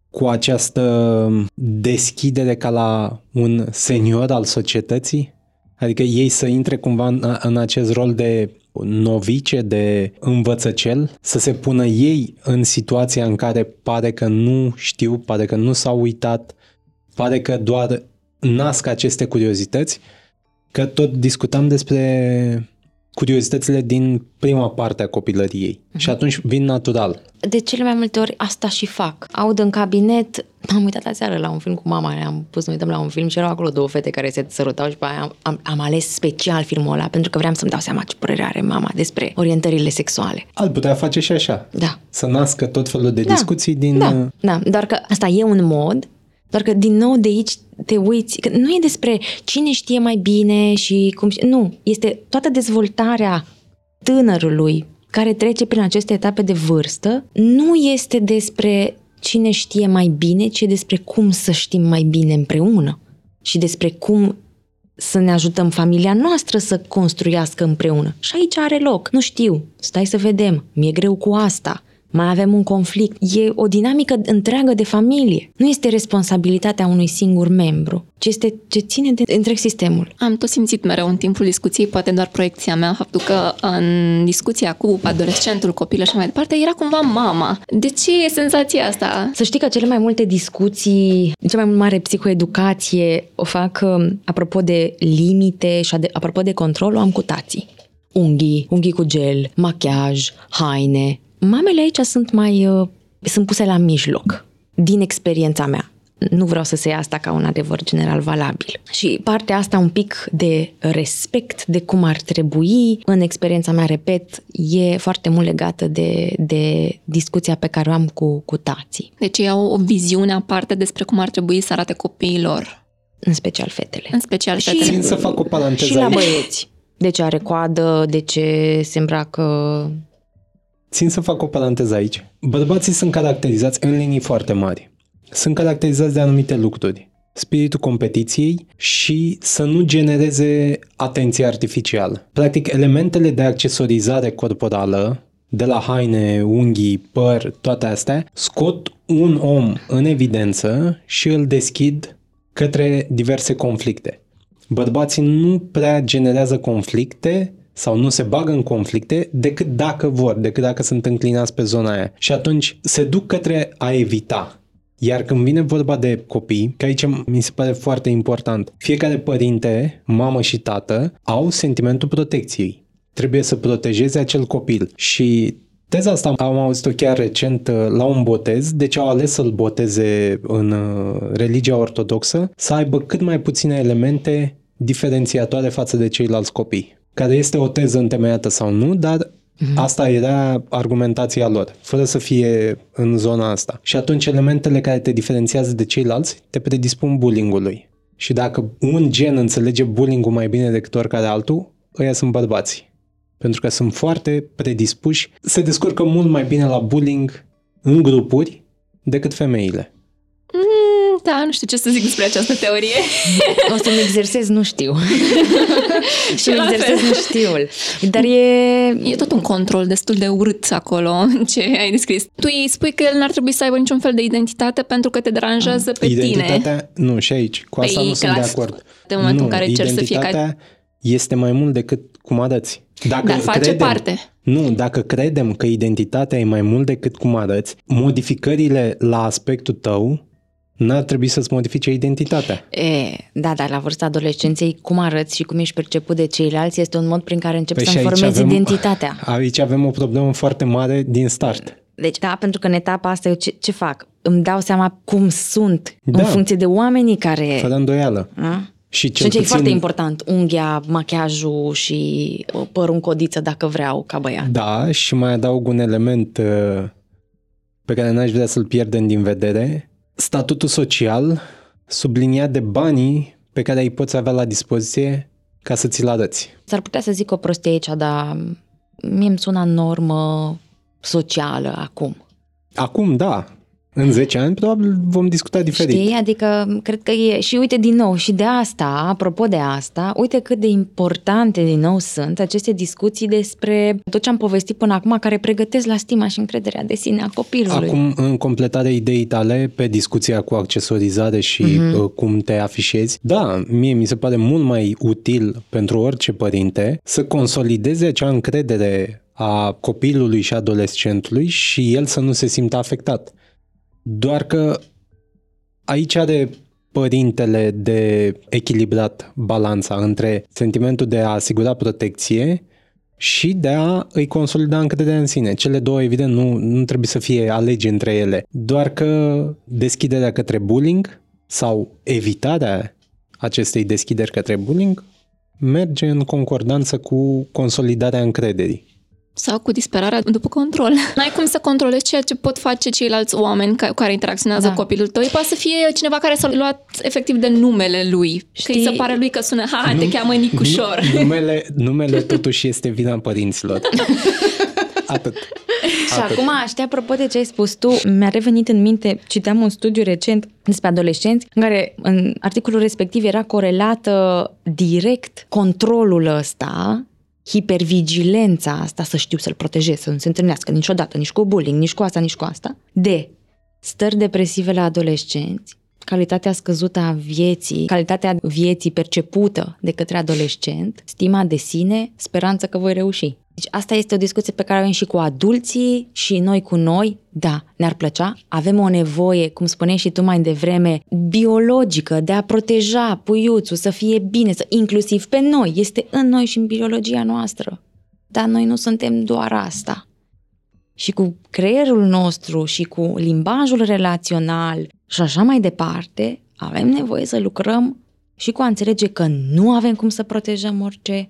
cu această deschidere ca la un senior al societății, adică ei să intre cumva în, în acest rol de novice, de învățăcel, să se pună ei în situația în care pare că nu știu, pare că nu s-au uitat, pare că doar nasc aceste curiozități, că tot discutam despre curiozitățile din prima parte a copilăriei. Uh-huh. Și atunci vin natural. De cele mai multe ori asta și fac. Aud în cabinet, m-am uitat aseară la un film cu mama, ne-am pus să ne uităm la un film și erau acolo două fete care se sărutau și pe aia am, am, am ales special filmul ăla pentru că vreau să-mi dau seama ce părere are mama despre orientările sexuale. Al putea face și așa. Da. Să nască tot felul de Da. discuții din... uh, Da, da, doar că asta e un mod, doar că din nou de aici te uiți, că nu e despre cine știe mai bine și cum... Nu, este toată dezvoltarea tânărului care trece prin aceste etape de vârstă, nu este despre cine știe mai bine, ci despre cum să știm mai bine împreună și despre cum să ne ajutăm familia noastră să construiască împreună. Și aici are loc. Nu știu, stai să vedem, mi-e greu cu asta, mai avem un conflict. E o dinamică întreagă de familie. Nu este responsabilitatea unui singur membru, ci este ce ține de întreg sistemul. Am tot simțit mereu în timpul discuției, poate doar proiecția mea, faptul că în discuția cu adolescentul, copilul și așa mai departe, era cumva mama. De ce e senzația asta? Să știi că cele mai multe discuții, cea mai mare psihoeducație o fac um, apropo de limite și de, apropo de control, o am cu tații. Unghii, unghii cu gel, machiaj, haine. Mamele aici sunt mai, uh, sunt puse la mijloc, din experiența mea. Nu vreau să se ia asta ca un adevăr general valabil. Și partea asta un pic de respect, de cum ar trebui, în experiența mea, repet, e foarte mult legată de, de discuția pe care o am cu, cu tații, Deci ei au o viziune aparte despre cum ar trebui să arate copiilor, în special fetele. în special Și- fetele. Țin să fac o paranteză Și la aici. băieți. De ce are coadă, de ce se îmbracă... Țin să fac o paranteză aici. Bărbații sunt caracterizați în linii foarte mari. Sunt caracterizați de anumite lucruri. Spiritul competiției și să nu genereze atenție artificială. Practic, elementele de accesorizare corporală, de la haine, unghii, păr, toate astea, scot un om în evidență și îl deschid către diverse conflicte. Bărbații nu prea generează conflicte sau nu se bagă în conflicte decât dacă vor, decât dacă sunt înclinați pe zona aia. Și atunci se duc către a evita. Iar când vine vorba de copii, că aici mi se pare foarte important, fiecare părinte, mamă și tată, au sentimentul protecției. Trebuie să protejeze acel copil. Și teza asta am auzit-o chiar recent uh, la un botez, deci au ales să-l boteze în uh, religia ortodoxă, să aibă cât mai puține elemente diferențiatoare față de ceilalți copii. Care este o teză întemeiată sau nu, dar Mm-hmm. Asta era argumentația lor, fără să fie în zona asta. Și atunci elementele care te diferențiază de ceilalți te predispun bullyingului. Și dacă un gen înțelege bullying-ul mai bine decât oricare altul, ăia sunt bărbații. Pentru că sunt foarte predispuși, se descurcă mult mai bine la bullying în grupuri decât femeile. Mm, da, nu știu ce să zic despre această teorie. O să-mi exersez, nu știu. <laughs> și mi exersez, nu știu. Dar e... E tot un control destul de urât acolo, <laughs> ce ai descris. Tu îi spui că el n-ar trebui să aibă niciun fel de identitate pentru că te deranjează pe Identitatea, tine. nu, și aici, cu asta păi, nu sunt de acord. De momentul nu, în care cer să fie ca... este mai mult decât cum arăți. Dacă Dar face credem, parte. Nu, dacă credem că identitatea e mai mult decât cum arăți, modificările la aspectul tău n-ar trebui să-ți modifice identitatea. E, da, dar la vârsta adolescenței, cum arăți și cum ești perceput de ceilalți este un mod prin care începi păi să formezi avem, identitatea. <laughs> Aici avem o problemă foarte mare din start. Deci, da, pentru că în etapa asta eu ce, ce fac? Îmi dau seama cum sunt da. în funcție de oamenii care... Fără îndoială. A? Și cel puțin... e foarte important, unghia, machiajul și părul în codiță dacă vreau ca băiat. Da, și mai adaug un element uh, pe care n-aș vrea să-l pierdem din vedere, statutul social subliniat de banii pe care îi poți avea la dispoziție ca să ți-l arăți. S-ar putea să zic o prostie aici, dar mie îmi sună normă socială acum. Acum, da. În 10 ani probabil vom discuta diferit. Știi? Adică cred că e... Și uite din nou, și de asta, apropo de asta, uite cât de importante din nou sunt aceste discuții despre tot ce am povestit până acum, care pregătesc la stima și încrederea de sine a copilului. Acum, în completarea ideii tale pe discuția cu accesorizare și uh-huh. cum te afișezi, da, mie mi se pare mult mai util pentru orice părinte să consolideze acea încredere a copilului și adolescentului și el să nu se simtă afectat. Doar că aici are părintele de echilibrat balanța între sentimentul de a asigura protecție și de a îi consolida încrederea în sine. Cele două, evident, nu, nu trebuie să fie alegi între ele. Doar că deschiderea către bullying sau evitarea acestei deschideri către bullying merge în concordanță cu consolidarea încrederii sau cu disperarea după control. <laughs> N-ai cum să controlezi ceea ce pot face ceilalți oameni cu care interacționează da. copilul tău. Poate să fie cineva care s-a luat efectiv de numele lui. Știi? Că îi se pare lui că sună, ha, nu, te cheamă Nicușor. Numele, numele totuși este vina părinților. <laughs> Atât. Și Atât. acum, știi, apropo de ce ai spus tu, mi-a revenit în minte, citeam un studiu recent despre adolescenți, în care în articolul respectiv era corelată direct controlul ăsta hipervigilența asta, să știu să-l protejez, să nu se întâlnească niciodată, nici cu bullying, nici cu asta, nici cu asta, de stări depresive la adolescenți, calitatea scăzută a vieții, calitatea vieții percepută de către adolescent, stima de sine, speranța că voi reuși. Deci asta este o discuție pe care avem și cu adulții și noi cu noi. Da, ne-ar plăcea. Avem o nevoie, cum spuneai și tu mai devreme, biologică, de a proteja puiuțul, să fie bine, să, inclusiv pe noi. Este în noi și în biologia noastră. Dar noi nu suntem doar asta. Și cu creierul nostru și cu limbajul relațional și așa mai departe, avem nevoie să lucrăm și cu a înțelege că nu avem cum să protejăm orice,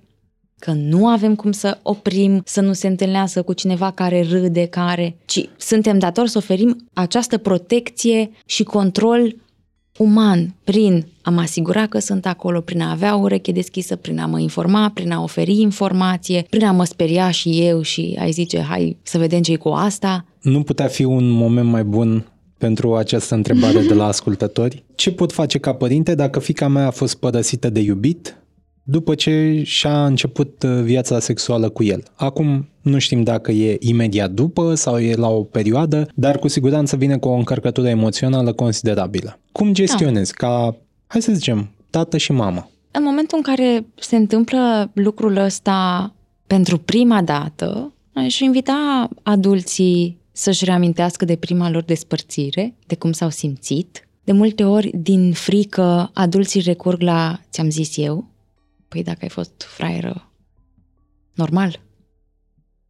că nu avem cum să oprim să nu se întâlnească cu cineva care râde, care, ci suntem datori să oferim această protecție și control uman prin a mă asigura că sunt acolo, prin a avea o ureche deschisă, prin a mă informa, prin a oferi informație, prin a mă speria și eu și ai zice, hai să vedem ce cu asta. Nu putea fi un moment mai bun pentru această întrebare de la ascultători. Ce pot face ca părinte dacă fica mea a fost părăsită de iubit, după ce și-a început uh, viața sexuală cu el. Acum nu știm dacă e imediat după sau e la o perioadă, dar cu siguranță vine cu o încărcătură emoțională considerabilă. Cum gestionezi da. ca, hai să zicem, tată și mamă? În momentul în care se întâmplă lucrul ăsta pentru prima dată, aș invita adulții să-și reamintească de prima lor despărțire, de cum s-au simțit. De multe ori, din frică, adulții recurg la, ți-am zis eu, Păi dacă ai fost fraieră, normal.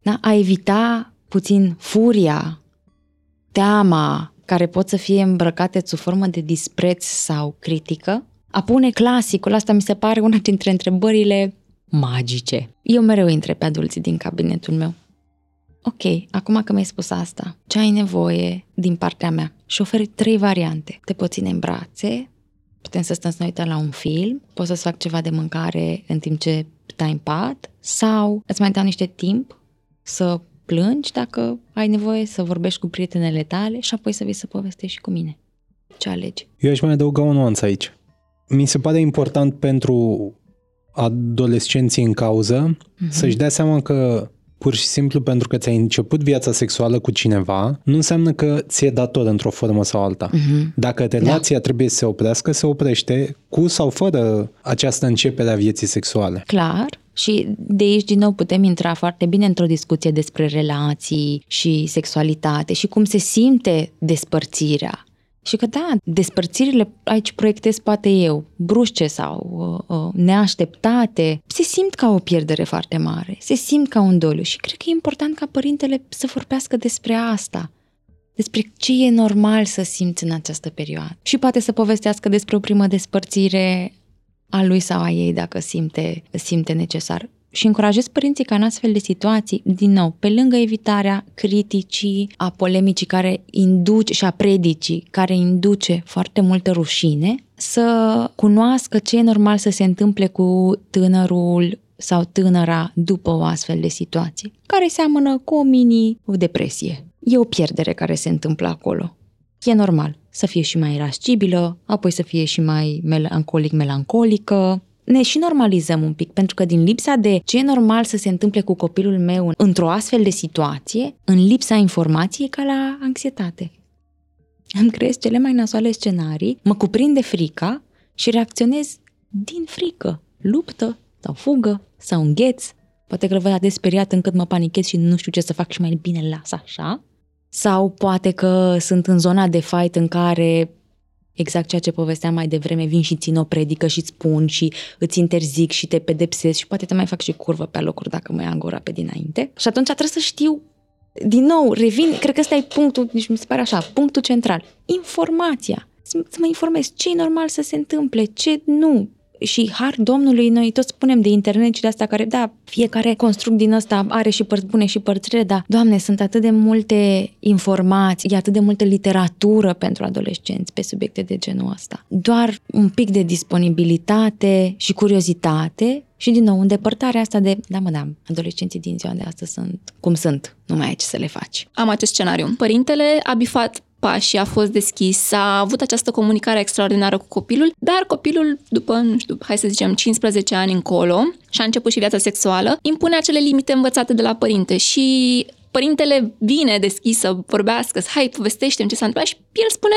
Da? A evita puțin furia, teama, care pot să fie îmbrăcate sub formă de dispreț sau critică, a pune clasicul, asta mi se pare una dintre întrebările magice. Eu mereu întreb pe adulții din cabinetul meu. ok, acum că mi-ai spus asta, ce ai nevoie din partea mea? Și oferi trei variante. Te poți ține în brațe, putem să stăm să ne uităm la un film, poți să fac ceva de mâncare în timp ce stai în pat sau îți mai dau niște timp să plângi dacă ai nevoie, să vorbești cu prietenele tale și apoi să vii să povestești și cu mine. Ce alegi? Eu aș mai adăuga o nuanță aici. Mi se pare important pentru adolescenții în cauză mm-hmm. să-și dea seama că pur și simplu pentru că ți-ai început viața sexuală cu cineva, nu înseamnă că ți-e dator într-o formă sau alta. Uh-huh. Dacă relația da. trebuie să se oprească, se oprește cu sau fără această începere a vieții sexuale. Clar. Și de aici, din nou, putem intra foarte bine într-o discuție despre relații și sexualitate și cum se simte despărțirea. Și că da, despărțirile aici proiectez poate eu, brusce sau uh, uh, neașteptate, se simt ca o pierdere foarte mare, se simt ca un doliu și cred că e important ca părintele să vorbească despre asta, despre ce e normal să simți în această perioadă. Și poate să povestească despre o primă despărțire a lui sau a ei dacă simte, simte necesar și încurajez părinții ca în astfel de situații, din nou, pe lângă evitarea criticii, a polemicii care induce și a predicii care induce foarte multă rușine, să cunoască ce e normal să se întâmple cu tânărul sau tânăra după o astfel de situație, care seamănă cu o mini-depresie. E o pierdere care se întâmplă acolo. E normal să fie și mai irascibilă, apoi să fie și mai melancolic-melancolică, ne și normalizăm un pic, pentru că din lipsa de ce e normal să se întâmple cu copilul meu într-o astfel de situație, în lipsa informației ca la anxietate. Îmi creez cele mai nasoale scenarii, mă cuprinde frica și reacționez din frică, luptă sau fugă sau îngheț, poate că văd desperiat încât mă panichez și nu știu ce să fac și mai bine las așa, sau poate că sunt în zona de fight în care Exact ceea ce povesteam mai devreme, vin și țin o predică și îți spun și îți interzic și te pedepsesc și poate te mai fac și curvă pe locuri dacă mai am gura pe dinainte. Și atunci trebuie să știu din nou, revin, cred că ăsta e punctul, nici mi se pare așa, punctul central. Informația. Să mă informez ce e normal să se întâmple, ce nu și har Domnului, noi tot spunem de internet și de asta care, da, fiecare construct din ăsta are și părți bune și părți rele, dar, Doamne, sunt atât de multe informații, e atât de multă literatură pentru adolescenți pe subiecte de genul ăsta. Doar un pic de disponibilitate și curiozitate și, din nou, îndepărtarea asta de, da, mă, da, adolescenții din ziua de astăzi sunt cum sunt, nu mai ai ce să le faci. Am acest scenariu. Părintele a bifat pașii, a fost deschis, a avut această comunicare extraordinară cu copilul, dar copilul, după, nu știu, hai să zicem, 15 ani încolo, și a început și viața sexuală, impune acele limite învățate de la părinte și părintele vine deschis să vorbească, să hai, povestește ce s-a întâmplat și el spune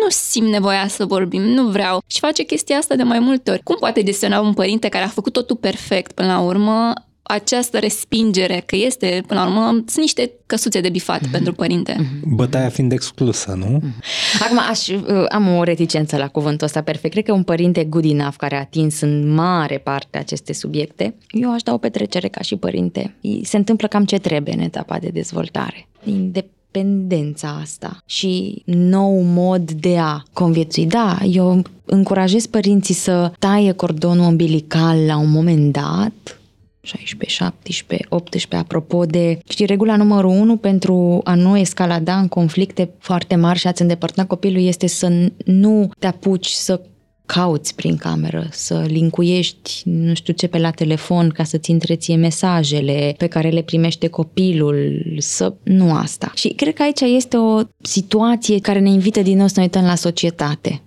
nu simt nevoia să vorbim, nu vreau. Și face chestia asta de mai multe ori. Cum poate gestiona un părinte care a făcut totul perfect până la urmă această respingere, că este, până la urmă, sunt niște căsuțe de bifat mm-hmm. pentru părinte. Mm-hmm. Bătaia fiind exclusă, nu? Mm-hmm. Acum, aș, uh, am o reticență la cuvântul ăsta perfect. Cred că un părinte good enough care a atins în mare parte aceste subiecte, eu aș da o petrecere ca și părinte. Se întâmplă cam ce trebuie în etapa de dezvoltare. Independența asta și nou mod de a conviețui. Da, eu încurajez părinții să taie cordonul umbilical la un moment dat, 16, 17, 18, apropo de, știi, regula numărul 1 pentru a nu escalada în conflicte foarte mari și a-ți îndepărta copilul este să nu te apuci să cauți prin cameră, să linkuiești nu știu ce pe la telefon ca să-ți întreție mesajele pe care le primește copilul, să... nu asta. Și cred că aici este o situație care ne invită din nou să ne uităm la societate.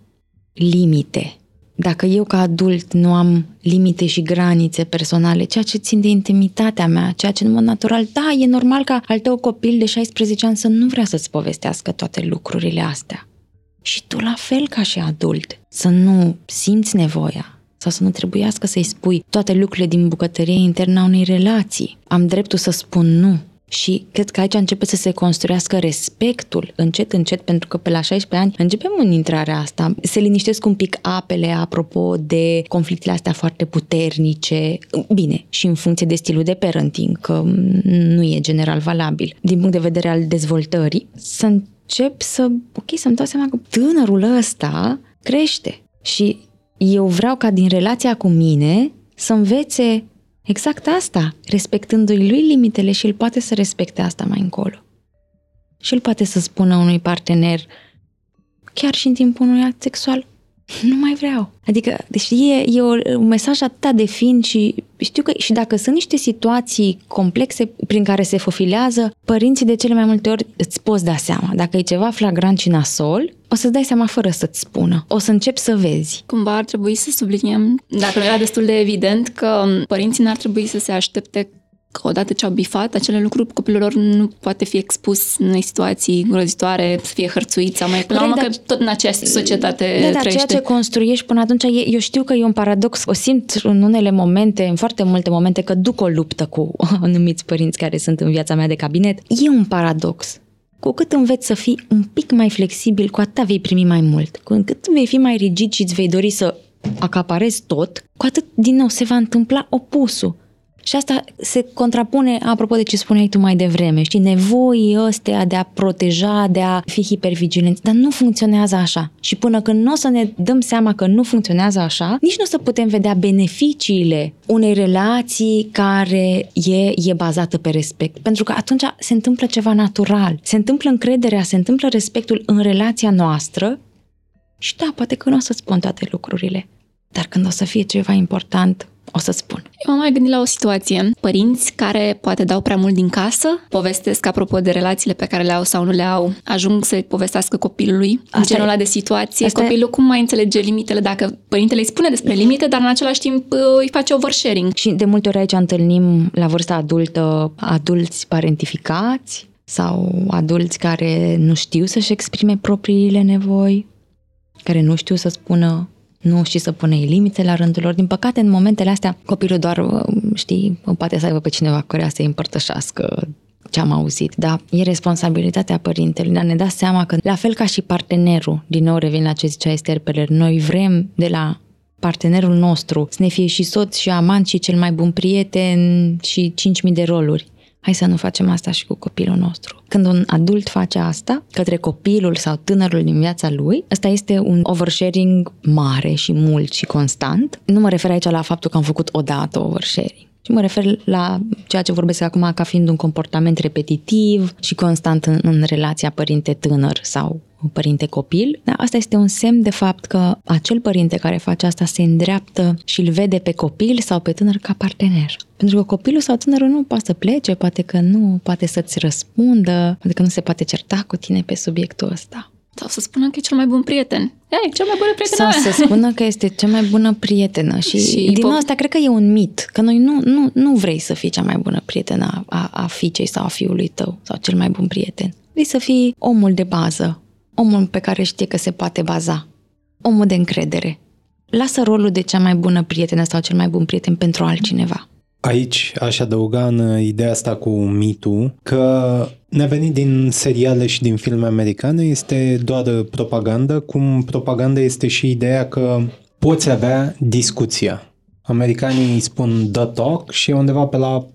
Limite dacă eu ca adult nu am limite și granițe personale, ceea ce țin de intimitatea mea, ceea ce în mod natural, da, e normal ca al tău copil de 16 ani să nu vrea să-ți povestească toate lucrurile astea. Și tu la fel ca și adult, să nu simți nevoia sau să nu trebuiască să-i spui toate lucrurile din bucătărie internă a unei relații. Am dreptul să spun nu și cred că aici începe să se construiască respectul încet, încet, pentru că pe la 16 ani începem în intrarea asta. Se liniștesc un pic apele apropo de conflictele astea foarte puternice. Bine, și în funcție de stilul de parenting, că nu e general valabil. Din punct de vedere al dezvoltării, să încep să, ok, să-mi dau seama că tânărul ăsta crește și eu vreau ca din relația cu mine să învețe Exact asta, respectându-i lui limitele și el poate să respecte asta mai încolo. Și el poate să spună unui partener, chiar și în timpul unui act sexual, nu mai vreau. Adică, deci e, e o, un mesaj atât de fin și știu că și dacă sunt niște situații complexe prin care se fofilează, părinții de cele mai multe ori îți poți da seama. Dacă e ceva flagrant și nasol, o să-ți dai seama fără să-ți spună. O să începi să vezi. Cumva ar trebui să subliniem, dacă nu era destul de evident, că părinții n-ar trebui să se aștepte că odată ce au bifat acele lucruri, copilul lor nu poate fi expus în situații grozitoare, să fie hărțuit sau mai până la urmă că tot în aceeași societate da, da, trăiește. ceea ce construiești până atunci, eu știu că e un paradox, o simt în unele momente, în foarte multe momente, că duc o luptă cu <laughs> anumiți părinți care sunt în viața mea de cabinet. E un paradox. Cu cât înveți să fii un pic mai flexibil, cu atât vei primi mai mult. Cu cât vei fi mai rigid și îți vei dori să acaparezi tot, cu atât din nou se va întâmpla opusul și asta se contrapune, apropo de ce spuneai tu mai devreme, știi, nevoii ăstea de a proteja, de a fi hipervigilenți, dar nu funcționează așa. Și până când nu o să ne dăm seama că nu funcționează așa, nici nu o să putem vedea beneficiile unei relații care e, e bazată pe respect. Pentru că atunci se întâmplă ceva natural, se întâmplă încrederea, se întâmplă respectul în relația noastră și da, poate că nu o să spun toate lucrurile, dar când o să fie ceva important, o să spun. Eu m-am mai gândit la o situație. Părinți care poate dau prea mult din casă, povestesc apropo de relațiile pe care le au sau nu le au, ajung să povestească copilului asta în genul ăla de situație. Asta Copilul cum mai înțelege limitele dacă părintele îi spune despre limite, dar în același timp uh, îi face oversharing. Și de multe ori aici întâlnim la vârsta adultă adulți parentificați sau adulți care nu știu să-și exprime propriile nevoi, care nu știu să spună nu și să pune limite la rândul lor. Din păcate, în momentele astea, copilul doar, uh, știi, poate să aibă pe cineva care să-i împărtășească ce am auzit, dar e responsabilitatea părintelui de a ne da seama că, la fel ca și partenerul, din nou revin la ce zicea Esther Peler, noi vrem de la partenerul nostru să ne fie și soț și amant și cel mai bun prieten și 5.000 de roluri hai să nu facem asta și cu copilul nostru. Când un adult face asta către copilul sau tânărul din viața lui, ăsta este un oversharing mare și mult și constant. Nu mă refer aici la faptul că am făcut odată oversharing. Și mă refer la ceea ce vorbesc acum ca fiind un comportament repetitiv și constant în, în relația părinte-tânăr sau părinte-copil. Da, asta este un semn de fapt că acel părinte care face asta se îndreaptă și îl vede pe copil sau pe tânăr ca partener. Pentru că copilul sau tânărul nu poate să plece, poate că nu poate să-ți răspundă, poate că nu se poate certa cu tine pe subiectul ăsta. Sau să spună că e cel mai bun prieten. E, cea mai bună prietenă. Sau să spună că este cea mai bună prietenă. <laughs> Și, și din po- nou asta cred că e un mit. Că noi nu, nu, nu vrei să fii cea mai bună prietenă a, a fiicei sau a fiului tău. Sau cel mai bun prieten. Vrei să fii omul de bază. Omul pe care știe că se poate baza. Omul de încredere. Lasă rolul de cea mai bună prietenă sau cel mai bun prieten pentru altcineva. Aici aș adăuga în ideea asta cu mitul că ne-a venit din seriale și din filme americane, este doar propagandă, cum propaganda este și ideea că poți avea discuția. Americanii îi spun the talk și undeva pe la 14-15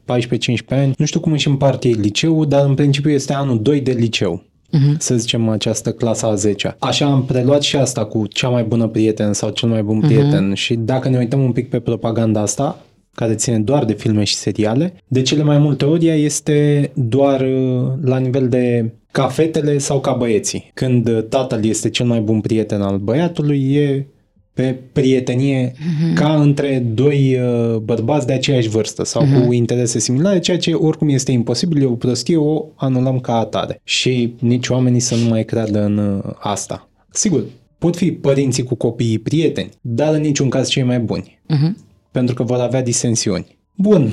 ani, nu știu cum își împarte ei liceu, dar în principiu este anul 2 de liceu. Uh-huh. Să zicem această clasa a 10 Așa am preluat și asta cu cea mai bună prieten sau cel mai bun prieten uh-huh. și dacă ne uităm un pic pe propaganda asta, care ține doar de filme și seriale. De cele mai multe ori ea este doar uh, la nivel de ca fetele sau ca băieții. Când uh, tatăl este cel mai bun prieten al băiatului, e pe prietenie uh-huh. ca între doi uh, bărbați de aceeași vârstă sau uh-huh. cu interese similare, ceea ce oricum este imposibil, e o prostie, o anulăm ca atare. Și nici oamenii să nu mai creadă în asta. Sigur, pot fi părinții cu copiii prieteni, dar în niciun caz cei mai buni. Uh-huh pentru că vor avea disensiuni. Bun,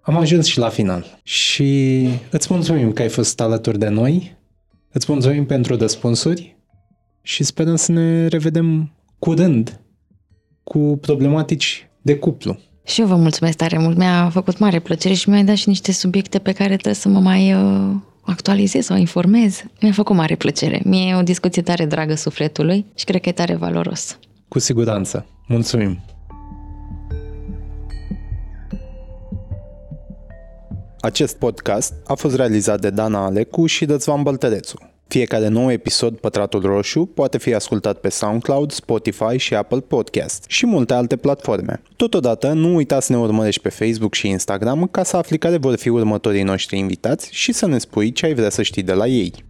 am ajuns și la final. Și îți mulțumim că ai fost alături de noi, îți mulțumim pentru răspunsuri și sperăm să ne revedem curând cu problematici de cuplu. Și eu vă mulțumesc tare mult, mi-a făcut mare plăcere și mi-ai dat și niște subiecte pe care trebuie să mă mai uh, actualizez sau informez. Mi-a făcut mare plăcere. Mie e o discuție tare dragă sufletului și cred că e tare valoros. Cu siguranță. Mulțumim! Acest podcast a fost realizat de Dana Alecu și Răzvan Băltărețu. Fiecare nou episod Pătratul Roșu poate fi ascultat pe SoundCloud, Spotify și Apple Podcast și multe alte platforme. Totodată, nu uita să ne urmărești pe Facebook și Instagram ca să afli care vor fi următorii noștri invitați și să ne spui ce ai vrea să știi de la ei.